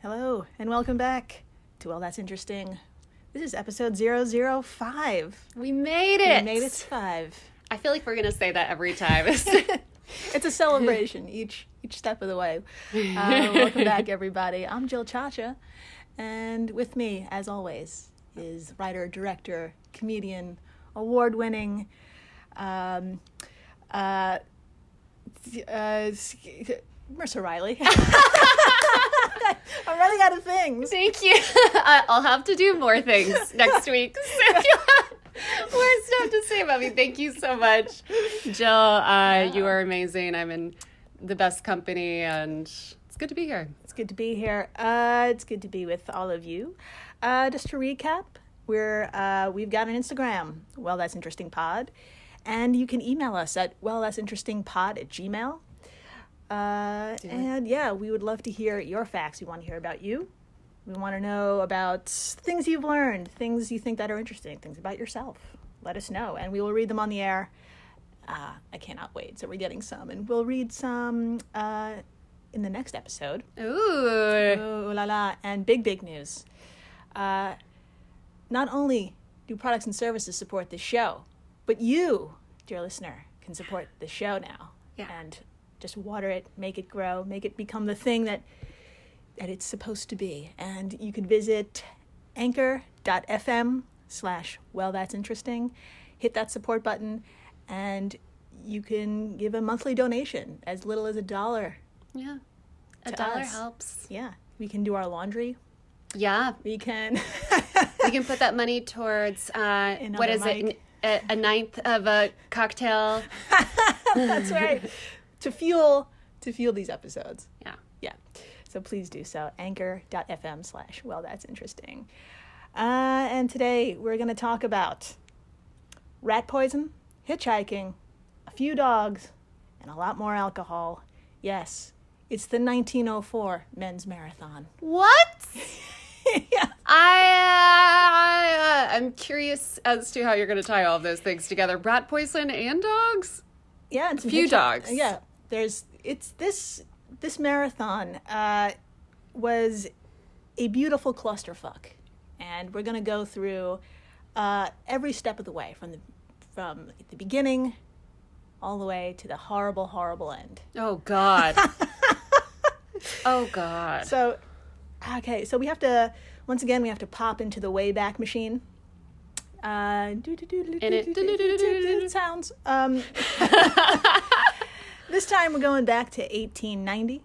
Hello, and welcome back to Well, That's Interesting. This is episode 005. We made it. We made it to five. I feel like we're gonna say that every time. It's a celebration each each step of the way. Uh, welcome back, everybody. I'm Jill Chacha, and with me, as always, is writer, director, comedian, award winning, um, uh, uh, Mercer Riley. I'm running out of things. Thank you. I'll have to do more things next week. So if you have more stuff to say about me, thank you so much, Jill. Uh, You are amazing. I'm in the best company, and it's good to be here. It's good to be here. Uh, it's good to be with all of you. Uh, just to recap, we're uh, we've got an Instagram. Well, that's interesting pod, and you can email us at well that's interesting pod at gmail. Uh, and yeah, we would love to hear your facts. We want to hear about you. We want to know about things you've learned, things you think that are interesting, things about yourself. Let us know, and we will read them on the air. Uh, I cannot wait. So we're getting some, and we'll read some uh, in the next episode. Ooh. Oh la la! And big big news. Uh, not only do products and services support this show, but you, dear listener, can support the show now. Yeah. And just water it, make it grow, make it become the thing that that it's supposed to be. And you can visit anchor.fm slash well that's interesting. Hit that support button and you can give a monthly donation as little as a dollar. Yeah. A dollar us. helps. Yeah. We can do our laundry. Yeah. We can We can put that money towards uh, what is mic. it? A, a ninth of a cocktail. That's right. to fuel to fuel these episodes. Yeah. Yeah. So please do so. Anchor.fm slash well that's interesting. Uh, and today we're gonna talk about rat poison, hitchhiking, a few dogs, and a lot more alcohol. Yes, it's the 1904 men's marathon. What? yeah. I, uh, I'm curious as to how you're going to tie all of those things together. Rat poison and dogs? Yeah, and some Few hitch- dogs. Yeah, there's it's this this marathon uh, was a beautiful clusterfuck, and we're gonna go through uh, every step of the way from the from the beginning all the way to the horrible, horrible end. Oh, God. oh, God. So, okay, so we have to once again we have to pop into the Wayback Machine. Uh, And it- sounds. Um, this time we're going back to 1890.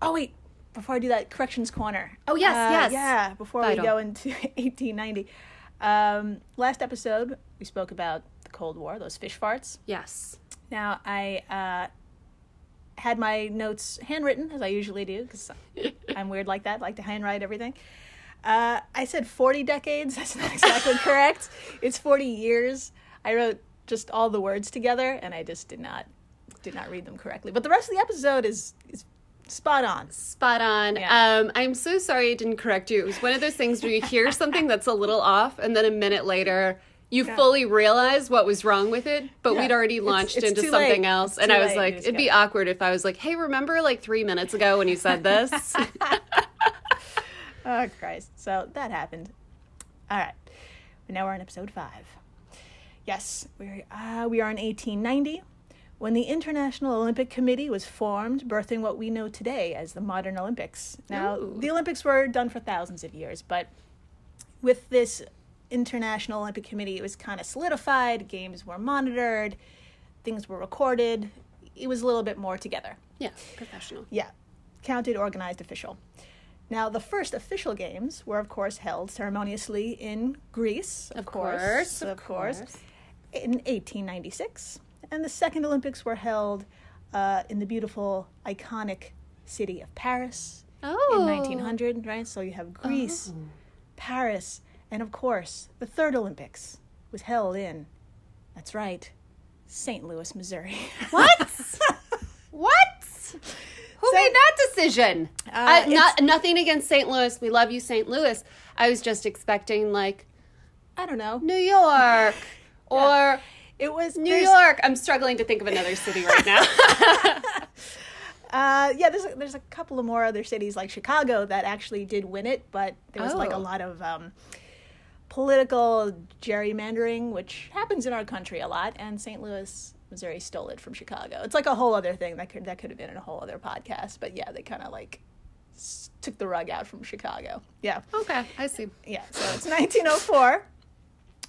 Oh wait, before I do that, corrections corner. Oh, yes, Uh, yes. Yeah, before Vital. we go into 1890. Um, last episode we spoke about the Cold War, those fish farts. yes. Now I uh, had my notes handwritten as I usually do because I'm weird like that. Like to handwrite everything. Uh, I said 40 decades. That's not exactly correct. It's 40 years. I wrote just all the words together, and I just did not did not read them correctly. But the rest of the episode is is spot on. Spot on. Yeah. Um, I'm so sorry I didn't correct you. It was one of those things where you hear something that's a little off, and then a minute later, you fully realize what was wrong with it, but Yeah. weed already launched it's into something late. else. It's And I was late. like, it'd be awkward if I was like, hey, remember like three minutes ago when you said this? Oh Christ! So that happened. All right, now we're on episode five. Yes, we're uh, we are in 1890 when the International Olympic Committee was formed, birthing what we know today as the modern Olympics. Now, Ooh. the Olympics were done for thousands of years, but with this International Olympic Committee, it was kind of solidified. Games were monitored, things were recorded. It was a little bit more together. yeah, professional. Yeah, counted, organized, official. Now, the first official games were, of course, held ceremoniously in Greece, of, Of course, of, of course, course. in 1896. And the second Olympics were held uh, in the beautiful, iconic city of Paris Oh. in 1900, right? So you have Greece, Paris, and of course, the third Olympics was held in, that's right, St. Louis, Missouri. What? what? Who So- made that decision? Uh, I, not nothing against St. Louis. We love you, St. Louis. I was just expecting like I don't know. New York or It was New there's- York. I'm struggling to think of another city right now. Uh, yeah, there's a, there's a couple of more other cities like Chicago that actually did win it, but there was like a Oh. lot of um, political gerrymandering, which happens in our country a lot, and St. Louis, Missouri stole it from Chicago. It's like a whole other thing that could that could have been in a whole other podcast, but yeah, they kind of like s- took the rug out from Chicago. Yeah. Okay, I see. Yeah, so it's 1904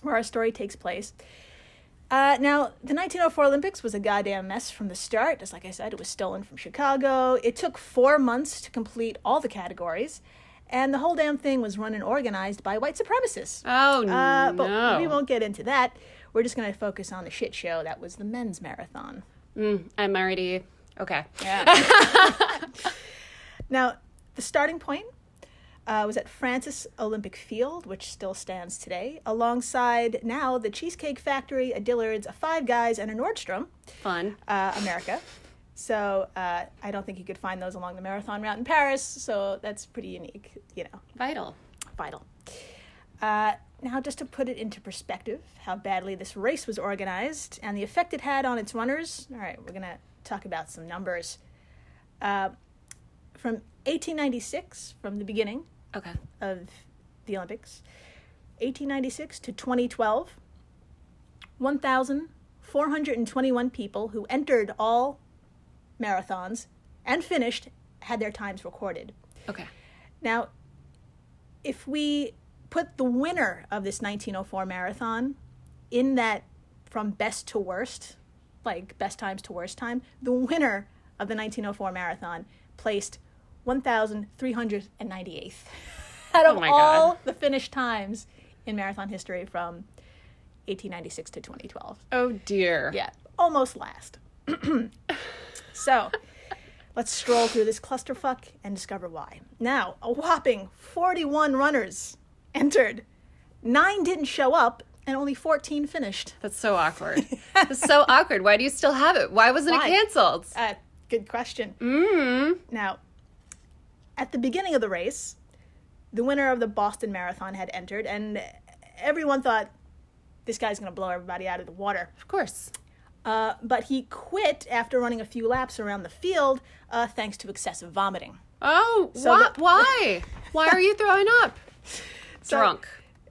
where our story takes place. Uh, now, the 1904 Olympics was a goddamn mess from the start. Just like I said, it was stolen from Chicago. It took four months to complete all the categories, and the whole damn thing was run and organized by white supremacists. Oh Uh, but we won't get into that. We're just going to focus on the shit show that was the men's marathon. Mm, I'm already okay. Yeah. now, the starting point uh, was at Francis Olympic Field, which still stands today, alongside now the Cheesecake Factory, a Dillard's, a Five Guys, and a Nordstrom, Fun. uh, America. So uh, I don't think you could find those along the marathon route in Paris. So that's pretty unique, you know, Vital. vital. Uh, now, just to put it into perspective, how badly this race was organized and the effect it had on its runners. All right, we're going to talk about some numbers. Uh, from 1896, from the beginning Okay. of the Olympics, 1896 to 2012, 1,421 people who entered all marathons and finished had their times recorded. Okay. Now, if we put the winner of this 1904 marathon in that from best to worst, like best times to worst time, the winner of the 1904 marathon placed 1,398th out of Oh all God. the finished times in marathon history from 1896 to 2012. Oh dear. Yeah, almost last. so, let's stroll through this clusterfuck and discover why. Now, a whopping 41 runners entered. Nine didn't show up, and only 14 finished. That's so awkward. That's so awkward. Why do you still have it? Why wasn't Why? it canceled? Uh, good question. Mm. Now, at the beginning of the race, the winner of the Boston Marathon had entered, and everyone thought this guy's going to blow everybody out of the water. Of course. Uh, but he quit after running a few laps around the field uh, thanks to excessive vomiting. Oh, So wha- the- why? Why are you throwing up? Drunk.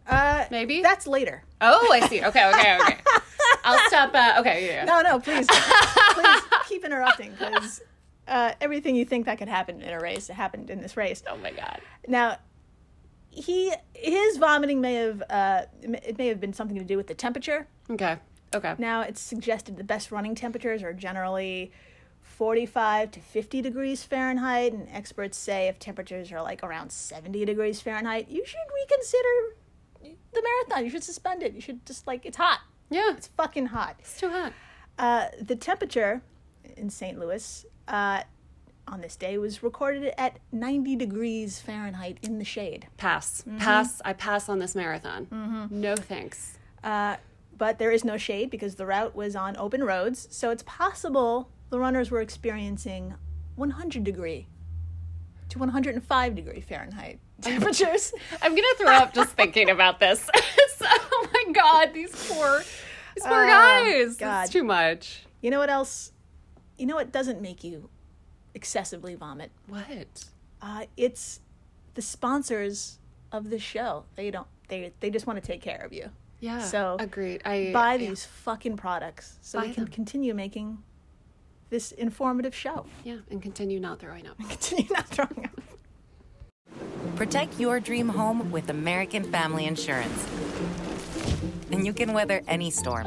Uh, Maybe? That's later. Oh, I see. Okay, okay, okay. I'll stop. Uh, okay, yeah. yeah. No, no, please. please keep interrupting because uh, everything you think that could happen in a race happened in this race. Oh my god. Now, he his vomiting may have uh, it may have been something to do with the temperature. Okay. Okay. Now, it's suggested the best running temperatures are generally 45 to 50 degrees Fahrenheit, and experts say if temperatures are like around 70 degrees Fahrenheit, you should reconsider the marathon. You should suspend it. You should just like, it's hot. Yeah. It's fucking hot. It's too hot. Uh, the temperature in St. Louis uh, on this day was recorded at 90 degrees Fahrenheit in the shade. Pass. Mm-hmm. Pass. I pass on this marathon. No thanks. Uh, but there is no shade because the route was on open roads, so it's possible the runners were experiencing 100 degree to 105 degree Fahrenheit temperatures. I'm gonna throw up just thinking about this. Oh my god, these poor, these poor Oh, guys. God. It's too much. you know what else? You know what doesn't make you excessively vomit? What? Uh, it's the sponsors of the show. They don't. They they just want to take care of you. Yeah. So, agreed. I Buy yeah. these fucking products so Buy we can them. continue making this informative show. Yeah, and continue not throwing up. Continue not throwing up. Protect your dream home with American Family Insurance. And you can weather any storm.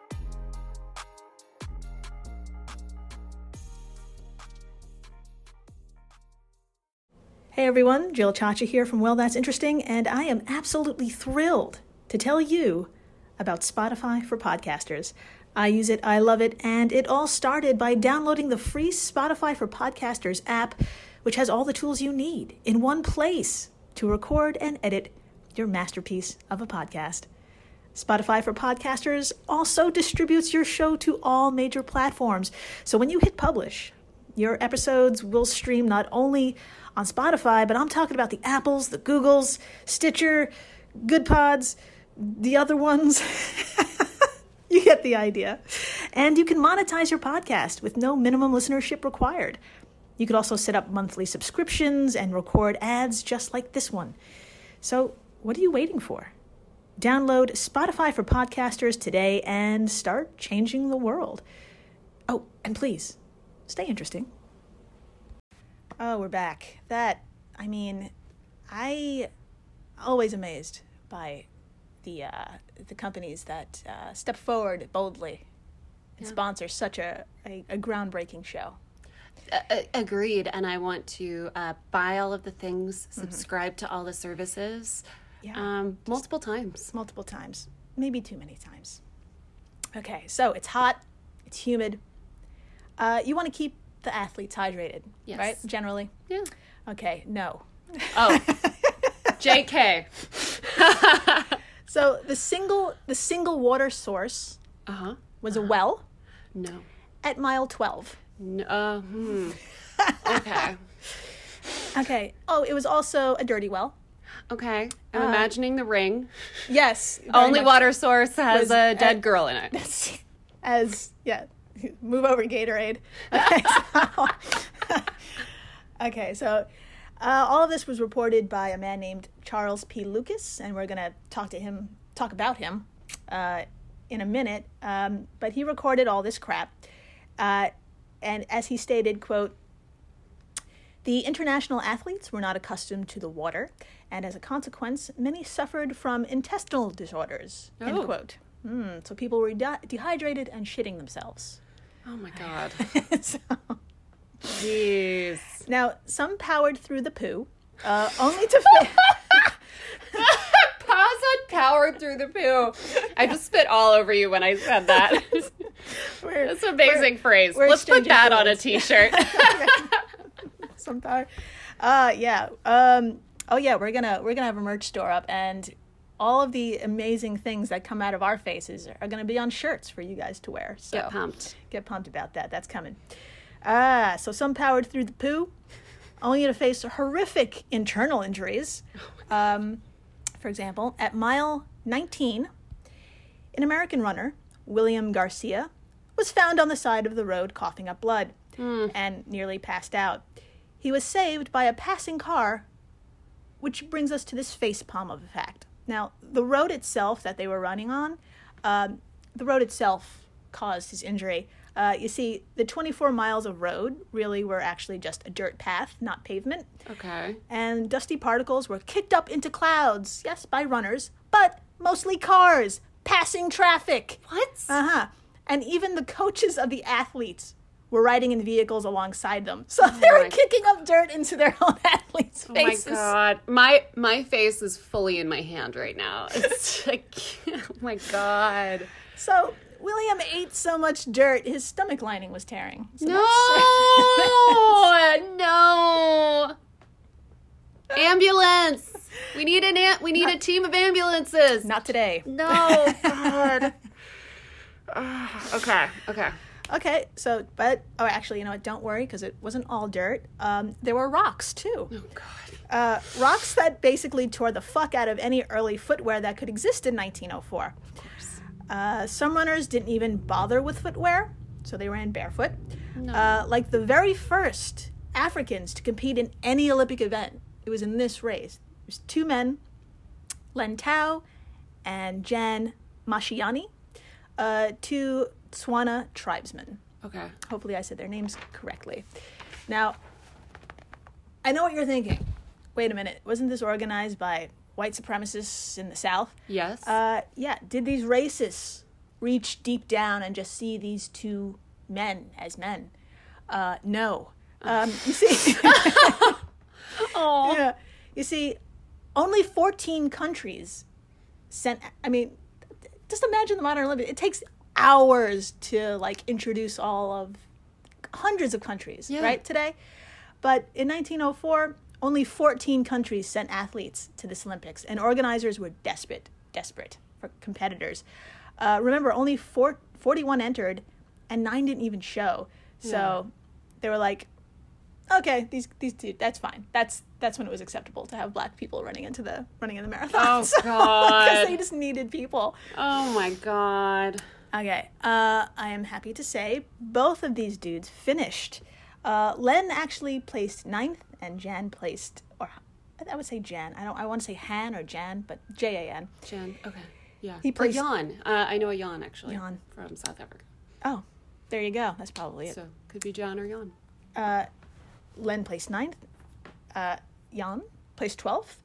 Hey everyone, Jill Chacha here from Well That's Interesting, and I am absolutely thrilled to tell you about Spotify for podcasters. I use it, I love it, and it all started by downloading the free Spotify for Podcasters app, which has all the tools you need in one place to record and edit your masterpiece of a podcast. Spotify for Podcasters also distributes your show to all major platforms. So when you hit publish, your episodes will stream not only on Spotify, but I'm talking about the Apples, the Googles, Stitcher, Goodpods, the other ones. you get the idea. And you can monetize your podcast with no minimum listenership required. You could also set up monthly subscriptions and record ads just like this one. So, what are you waiting for? Download Spotify for podcasters today and start changing the world. Oh, and please, stay interesting. Oh, we're back. That, I mean, I always amazed by the uh, the companies that uh, step forward boldly and sponsor such a, a, a groundbreaking show. Uh, agreed. And I want to uh, buy all of the things, subscribe to all the services Yeah. um, multiple times. multiple times, maybe too many times. Okay, so it's hot, it's humid. Uh, you want to keep the athletes hydrated, Yes. right? Generally. Yeah. Okay, no. Oh, JK. So the single the single water source Uh huh. was a well No. at mile twelve. No. Uh, hmm. Okay. Okay. Oh, it was also a dirty well. Okay. I'm imagining the ring. Yes. Only water source has a dead at- girl in it. as yeah. Move over Gatorade. Okay. So, okay, so uh, all of this was reported by a man named Charles P. Lucas, and we're gonna talk to him, talk about him, uh, in a minute. Um, but he recorded all this crap, uh, and as he stated, "quote." The international athletes were not accustomed to the water, and as a consequence, many suffered from intestinal disorders. End Oh. quote. Mm, so people were de- dehydrated and shitting themselves. Oh my god. so, Jeez. now, some powered through the poo, uh, only to fa- Pause on powered through the poo. I just spit all over you when I said that. we're- That's an amazing phrase. we're Let's put that on a t-shirt. some power. Uh, yeah. Um, oh yeah, we're gonna we're gonna have a merch store up, and all of the amazing things that come out of our faces are gonna be on shirts for you guys to wear. So Get pumped. Get pumped about that. That's coming. Ah, so some powered through the poo, only to face horrific internal injuries. Um, for example, at mile 19, an American runner, William Garcia, was found on the side of the road coughing up blood and nearly passed out. He was saved by a passing car, which brings us to this face palm of effect. Now, the road itself that they were running on, um, the road itself caused his injury. Uh, you see, the 24 miles of road really were actually just a dirt path, not pavement Okay. and dusty particles were kicked up into clouds, yes, by runners, but mostly cars, passing traffic. What? Uh huh. And even the coaches of the athletes were riding in vehicles alongside them. So oh they were kicking up dirt into their own athletes' Oh my god. My my face is fully in my hand right now. It's like oh my god. So William ate so much dirt, his stomach lining was tearing. So No. no. Ambulance. We need an am- we need a team of ambulances. Not today. No, God. Okay, okay. Okay, so, but, oh, actually, you know what? Don't worry, because it wasn't all dirt. Um, there were rocks, too. Oh God. uh, rocks that basically tore the fuck out of any early footwear that could exist in 1904. Of Uh, some runners didn't even bother with footwear, so they ran barefoot. Uh, like the very first Africans to compete in any Olympic event, it was in this race. It was two men, Len Tau and Jan Mashiani, uh, two Tswana tribesmen. Okay. Hopefully, I said their names correctly. Now, I know what you're thinking. Wait a minute, wasn't this organized by white supremacists in the South? Yes. Uh, yeah. Did these racists reach deep down and just see these two men as men? Uh, no. Um, you see, oh. yeah. You see, only 14 countries sent. I mean, just imagine the modern Olympics. It takes hours to like introduce all of hundreds of countries, Yeah. right? Today, but in 1904, only 14 countries sent athletes to this Olympics, and organizers were desperate, desperate for competitors. Uh, remember, only four, 41 entered, and nine didn't even show. So they were like, okay, these these two, that's fine. That's that's when it was acceptable to have black people running into the running in the marathon. Oh, So- God. because they just needed people. Oh my god. Okay, uh, I am happy to say both of these dudes finished. Uh, Len actually placed ninth, and Jan placed, or I would say Jan. I don't. I want to say Han or Jan, but J A N. Jan. Okay. Yeah. He or plays- Jan. Uh, I know a Jan actually. Jan. From South Africa. Oh, there you go. That's probably it. So could be Jan or Jan. Uh, Len placed ninth. Uh, Jan placed twelfth.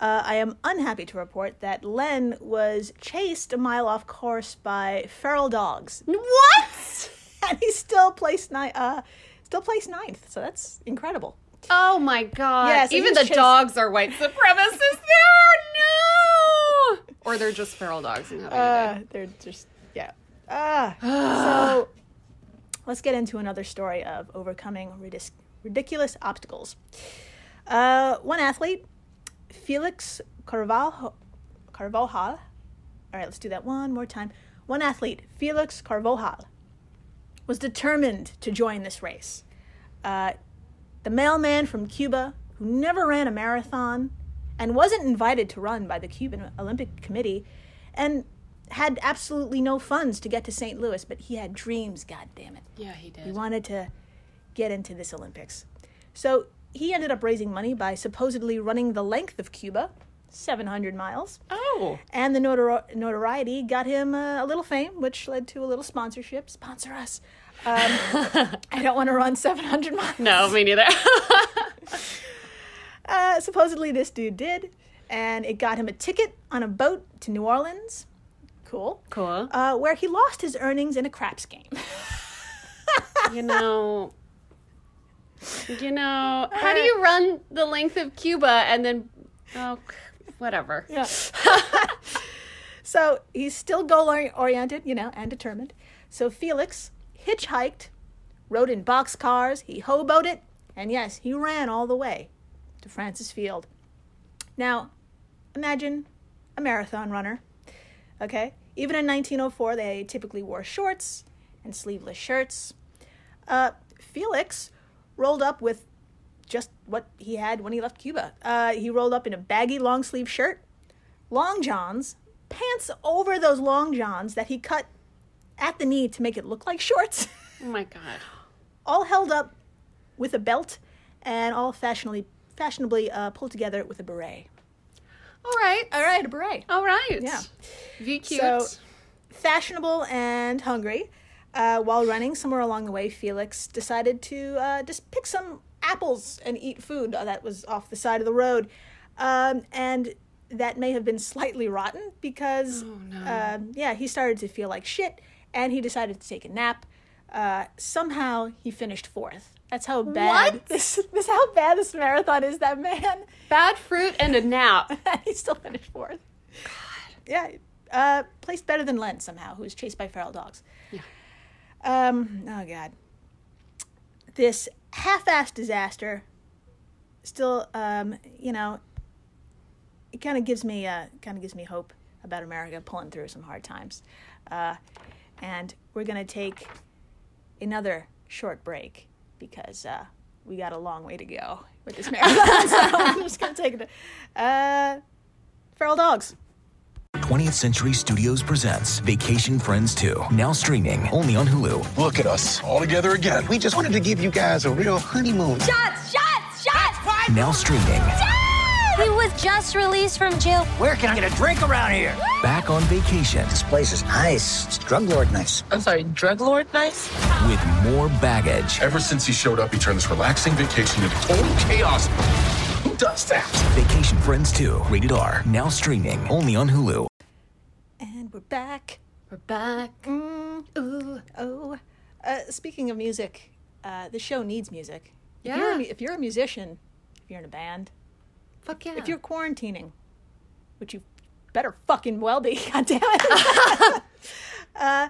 Uh, I am unhappy to report that Len was chased a mile off course by feral dogs, What? and he still placed ni- uh, still placed ninth. So that's incredible. Oh my god. Yeah, so Even the chased- dogs are white supremacists there. No. Or they're just feral dogs and having a Uh, day. they're just yeah. Ah, so let's get into another story of overcoming ridic- ridiculous obstacles. Uh, one athlete, Felix Carvalho, Carvajal. All right, let's do that one more time. One athlete, Felix Carvajal, was determined to join this race. Uh, the mailman from Cuba who never ran a marathon and wasn't invited to run by the Cuban Olympic Committee and had absolutely no funds to get to St. Louis, but he had dreams, god damn it. Yeah, he did. He wanted to get into this Olympics. So he ended up raising money by supposedly running the length of Cuba, 700 miles. oh. And the notori- notoriety got him uh, a little fame, which led to a little sponsorship. Sponsor us. Um, I don't want to run 700 miles. No, me neither. Uh, supposedly, this dude did, and it got him a ticket on a boat to New Orleans. Cool. cool. Uh, where he lost his earnings in a craps game. you know. You know, how do you run the length of Cuba and then oh whatever. Yeah. so he's still goal oriented, you know, and determined. So Felix hitchhiked, rode in boxcars, he hoboed it, and yes, he ran all the way to Francis Field. Now, imagine a marathon runner, okay? Even in 1904, they typically wore shorts and sleeveless shirts. Uh, Felix rolled up with just what he had when he left Cuba. Uh, he rolled up in a baggy long sleeve shirt, long johns, pants over those long johns that he cut at the knee to make it look like shorts, Oh my god. all held up with a belt and all fashionably fashionably uh, pulled together with a beret. All right. All right, a beret. All right. Yeah. Be cute. So, fashionable and hungry. Uh, while running somewhere along the way, Felix decided to uh, just pick some apples and eat food that was off the side of the road. Um, and that may have been slightly rotten because, uh, yeah, he started to feel like shit and he decided to take a nap. Uh, somehow he finished fourth. That's how bad What? this this how bad this marathon is. That man, Bad fruit and a nap. and he still finished fourth. God. Yeah, uh, placed better than Len somehow, who was chased by feral dogs. Yeah. Um. Oh God. This half-assed disaster. Still, um, you know, it kind of gives me, uh, kind of gives me hope about America pulling through some hard times. Uh, and we're gonna take another short break because uh, we got a long way to go with this marathon. so I'm just gonna take it. Uh, feral dogs. 20th Century Studios presents Vacation Friends 2, now streaming only on Hulu. Look at us, all together again. We just wanted to give you guys a real honeymoon. Shots! Shots! Shots! Now streaming He was just released from jail. Where can I get a drink around here? back on vacation This place is nice. It's drug lord nice. I'm sorry, drug lord nice? with more baggage. Ever since he showed up, he turned this relaxing vacation into total chaos. Who does that? Vacation Friends 2, rated R, now streaming only on Hulu. And we're back. We're back. Mm, Ooh. oh, uh, speaking of music, uh, the show needs music. If you're, a, Yeah. if you're a musician, if you're in a band, Fuck yeah. if you're quarantining, which you better fucking well be, god damn it, uh,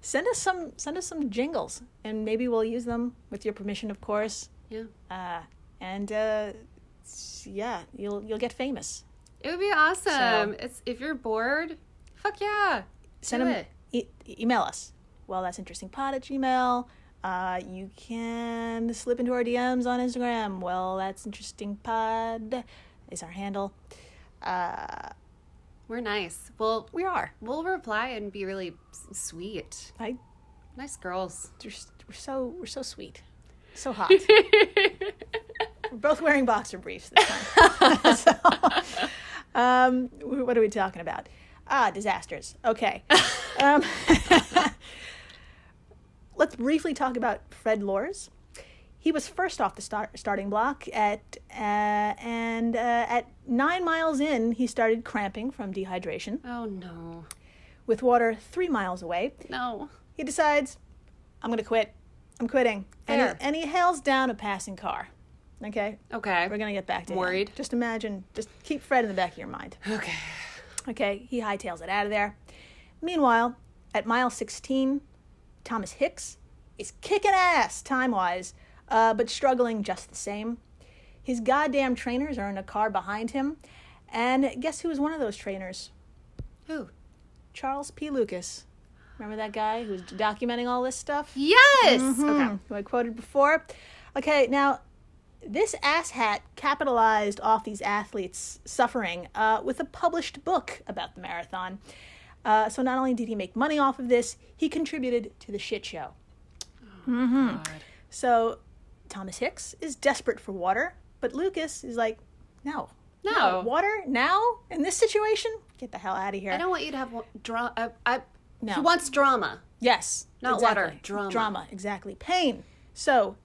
send us some send us some jingles, and maybe we'll use them with your permission, of course. yeah. Uh, and uh, yeah, you'll you'll get famous. It would be awesome. It's if you're bored, fuck yeah. Send do them it. e- email us. Well, that's interesting. Pod at Gmail. Uh, you can slip into our DMs on Instagram. Well, that's interesting. Pod is our handle. Uh, We're nice. We'll we are. we'll reply and be really sweet. I Nice girls. we're, we're so we're so sweet, so hot. we're both wearing boxer briefs this time. So, um, what are we talking about? Ah, disasters. Okay. um, let's briefly talk about Fred Lorz. He was first off the start, starting block at uh, and uh, at nine miles in, he started cramping from dehydration. Oh no. With water three miles away, No. he decides, "I'm going to quit. I'm quitting." And he, Fair. and he hails down a passing car. Okay, Okay. we're gonna get back to him. Worried? Just imagine. Just keep Fred in the back of your mind. Okay. Okay, he hightails it out of there. Meanwhile, at mile 16, Thomas Hicks is kicking ass time wise, uh, but struggling just the same. His goddamn trainers are in a car behind him. And guess who was one of those trainers? Who? Charles P. Lucas. Remember that guy who was documenting all this stuff? Yes. Hmm, Okay. who I quoted before. Okay, now this asshat capitalized off these athletes' suffering uh, with a published book about the marathon. Uh, so not only did he make money off of this, he contributed to the shit show. God. So Thomas Hicks is desperate for water, but Lucas is like, no. No. Water now? In this situation? Get the hell out of here. I don't want you to have drama. I, I, No. He wants drama. Yes. Not exactly. water, drama. Drama, exactly. Pain. So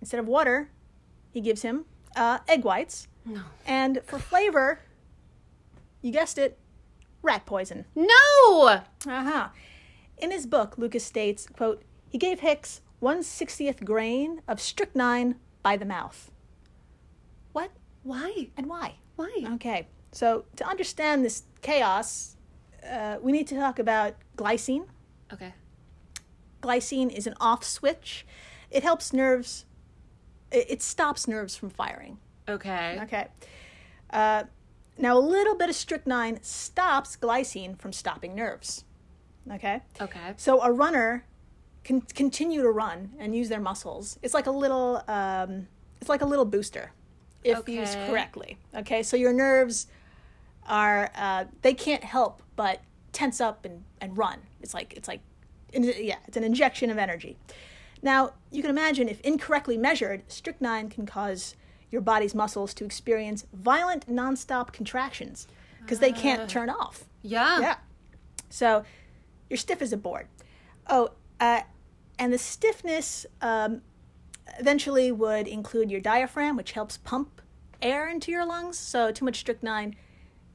instead of water, he gives him uh, egg whites. No. And for flavor, you guessed it, rat poison. No. Uh-huh. In his book, Lucas states, quote, he gave Hicks one sixtieth grain of strychnine by the mouth. What Why? and why? Why? Okay, so to understand this chaos, uh, we need to talk about glycine. Okay. glycine is an off switch. It helps nerves, it, it stops nerves from firing. Okay. Okay. Uh, now, a little bit of strychnine stops glycine from stopping nerves. Okay. Okay. So a runner can continue to run and use their muscles. It's like a little, um, it's like a little booster, if used correctly. Okay. So your nerves are, uh, they can't help but tense up and, and run. It's like it's like, yeah, it's an injection of energy. Now you can imagine if incorrectly measured, strychnine can cause your body's muscles to experience violent nonstop contractions because they can't turn off. Yeah. Yeah. So you're stiff as a board. Oh, uh, and the stiffness um, eventually would include your diaphragm, which helps pump air into your lungs. So too much strychnine,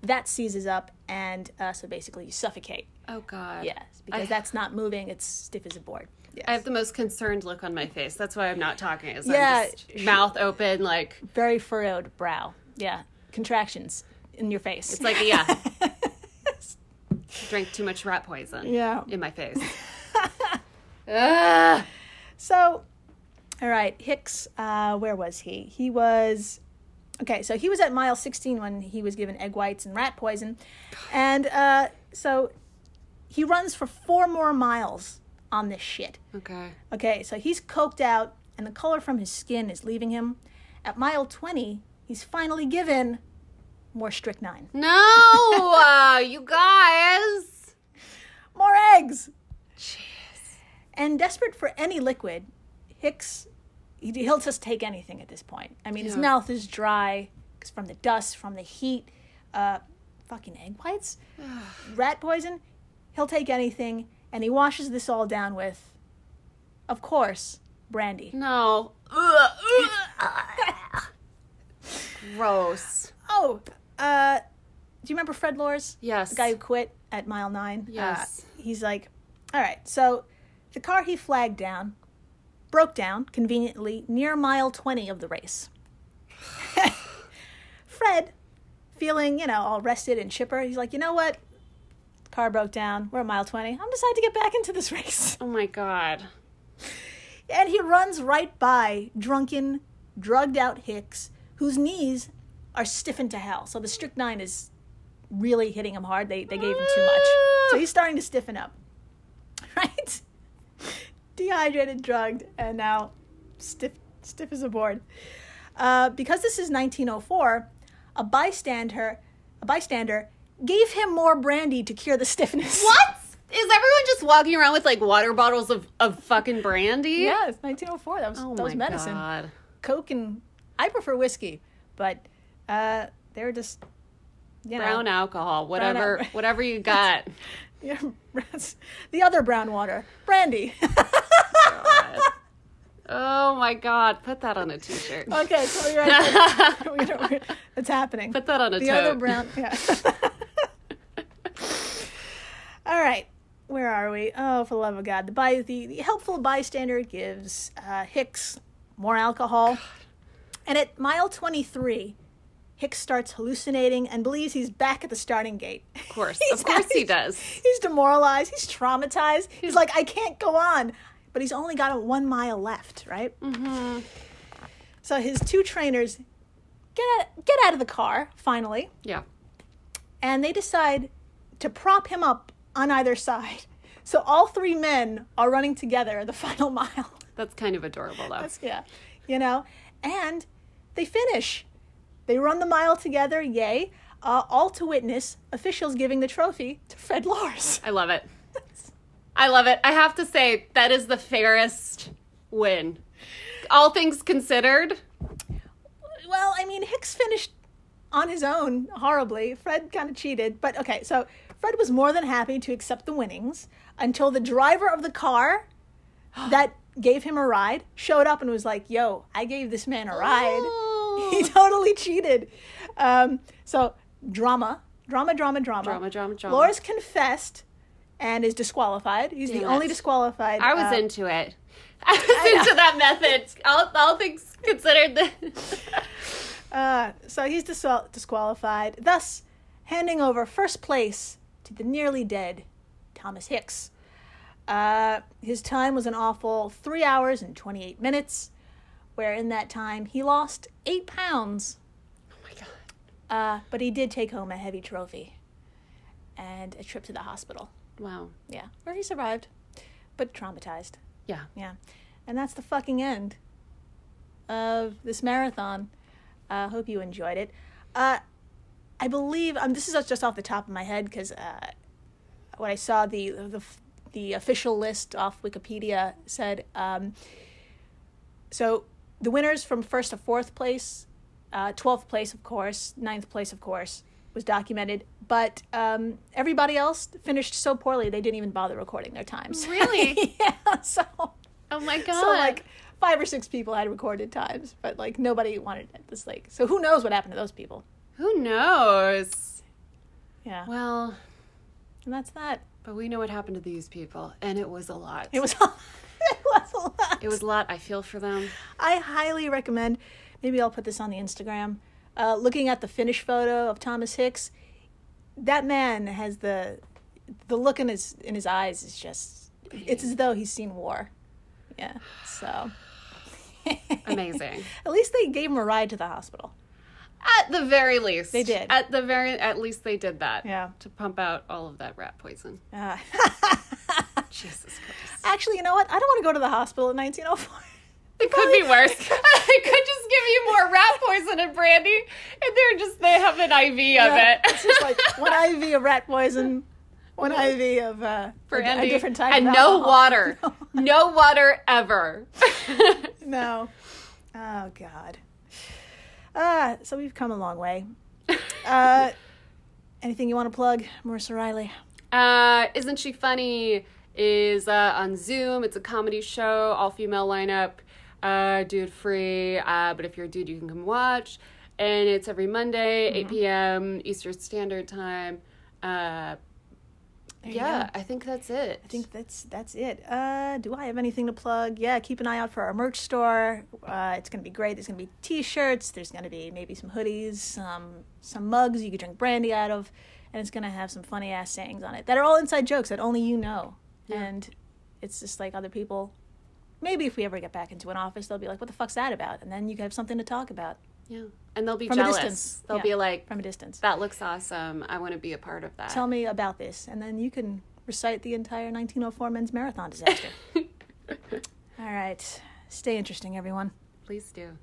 that seizes up, and uh, so basically you suffocate. Oh God. Yes, because I- that's not moving; it's stiff as a board. Yes. I have the most concerned look on my face. That's why I'm not talking. Is Yeah, mouth open, like very furrowed brow. Yeah, contractions in your face. it's like yeah. Drank too much rat poison. Yeah. In my face. So, all right, Hicks, uh, where was he? He was, okay, so he was at mile 16 when he was given egg whites and rat poison. And uh, so he runs for four more miles on this shit. Okay. Okay, so he's coked out and the color from his skin is leaving him. At mile 20, he's finally given more strychnine. No, uh, you guys. More eggs. Jeez. And desperate for any liquid, Hicks, he- he'll just take anything at this point. I mean, his mouth is dry from the dust, from the heat, uh, fucking egg whites, rat poison. He'll take anything, and he washes this all down with, of course, brandy. No. Ugh, ugh. Gross. Oh, uh, do you remember Fred Lorz? Yes. The guy who quit at mile nine? Yes. Uh, he's like, all right, so the car he flagged down broke down conveniently near mile 20 of the race. Fred, feeling, you know, all rested and chipper, he's like, you know what? Car broke down. We're at mile 20. I'm decided to get back into this race. Oh my god. And he runs right by drunken, drugged out Hicks, whose knees are stiffened to hell. So the strychnine is really hitting him hard. They, they gave him too much. So he's starting to stiffen up. Right? Dehydrated, drugged, and now stiff, stiff as a board. Uh, because this is 1904, a bystander, a bystander gave him more brandy to cure the stiffness. What? Is everyone just walking around with like water bottles of, of fucking brandy? Yeah, it's 1904. That was, Oh that was my medicine. God. Coke and I prefer whiskey, but uh, they were just you know, Brown alcohol, whatever, al- whatever you got. yeah, the other brown water, brandy. Oh my god, put that on a t-shirt. okay, so you're right. It's happening. Put that on a the tote. other brown. Yeah. All right. Where are we? Oh, for the love of God! The by the, the helpful bystander gives uh, Hicks more alcohol, and at mile twenty three, Hicks starts hallucinating and believes he's back at the starting gate. Of course, of course he does. He's demoralized. He's traumatized. He's like, I can't go on. But he's only got a one mile left, right? Mm-hmm. So his two trainers get out, get out of the car finally, Yeah. and they decide to prop him up on either side. So all three men are running together the final mile. That's kind of adorable though. That's yeah, you know, and they finish. They run the mile together. Yay! Uh, all to witness officials giving the trophy to Fred Lars. I love it. I love it. I have to say that is the fairest win. All things considered, Well, I mean, Hicks finished on his own horribly. Fred kind of cheated, but okay. So Fred was more than happy to accept the winnings until the driver of the car that gave him a ride showed up and was like, "Yo, I gave this man a ride. He totally cheated." Um, so drama, drama, drama, drama, Drama, drama, drama. Loris confessed and is disqualified. He's the Damn only disqualified. I was uh, into it. I was into that method. All, all things considered. Uh, so he's dis- disqualified, thus handing over first place to the nearly dead Thomas Hicks. Uh, his time was an awful three hours and 28 minutes, where in that time he lost eight pounds. oh my god. Uh, but he did take home a heavy trophy and a trip to the hospital. Wow. Yeah, where he survived, but traumatized. Yeah. Yeah. And that's the fucking end of this marathon. I uh, hope you enjoyed it. Uh, I believe um, this is just off the top of my head because uh, when I saw the, the the official list off Wikipedia said um, so the winners from first to fourth place, uh, twelfth place of course, ninth place of course was documented, but um, everybody else finished so poorly they didn't even bother recording their times. Really? yeah. So Oh my god. so like five or six people had recorded times, but like nobody wanted at this lake. So who knows what happened to those people? Who knows? Yeah. Well, and that's that. but we know what happened to these people, and it was a lot. It was it was a lot. It was a lot. I feel for them. I highly recommend. Maybe I'll put this on the Instagram. Uh, looking at the finished photo of Thomas Hicks, that man has the the look in his in his eyes is just. It's as though he's seen war. Yeah. So. Amazing. At least they gave him a ride to the hospital. At the very least, They did. At the very, at least they did that. Yeah. To pump out all of that rat poison. Uh, Jesus Christ. actually, you know what? I don't want to go to the hospital in 1904. It could be worse. I could just give you more rat poison and brandy, and they're just they have an IV of it. It's just like one IV of rat poison, one IV of uh, a, a different type and no water, no water ever. No. Oh God. Uh, so we've come a long way. Uh, anything you want to plug, Marissa Riley? Uh, Isn't She Funny is uh, on Zoom. It's a comedy show, all female lineup, uh, dude free. Uh, but if you're a dude, you can come watch. And it's every Monday, 8 p.m. Eastern Standard Time. Uh, you yeah. I think that's it. I think that's that's it. Uh, do I have anything to plug? Yeah, keep an eye out for our merch store. Uh, it's gonna be great. There's gonna be T-shirts. There's gonna be maybe some hoodies, some some mugs you could drink brandy out of, and it's gonna have some funny ass sayings on it that are all inside jokes that only you know. And it's just like other people. Maybe if we ever get back into an office, they'll be like, "What the fuck's that about?" And then you can have something to talk about Yeah. And they'll be from a jealous. distance. They'll Yeah, be like, from a distance. that looks awesome. I want to be a part of that. Tell me about this, and then you can recite the entire 1904 men's marathon disaster. all right, stay interesting, everyone. Please do.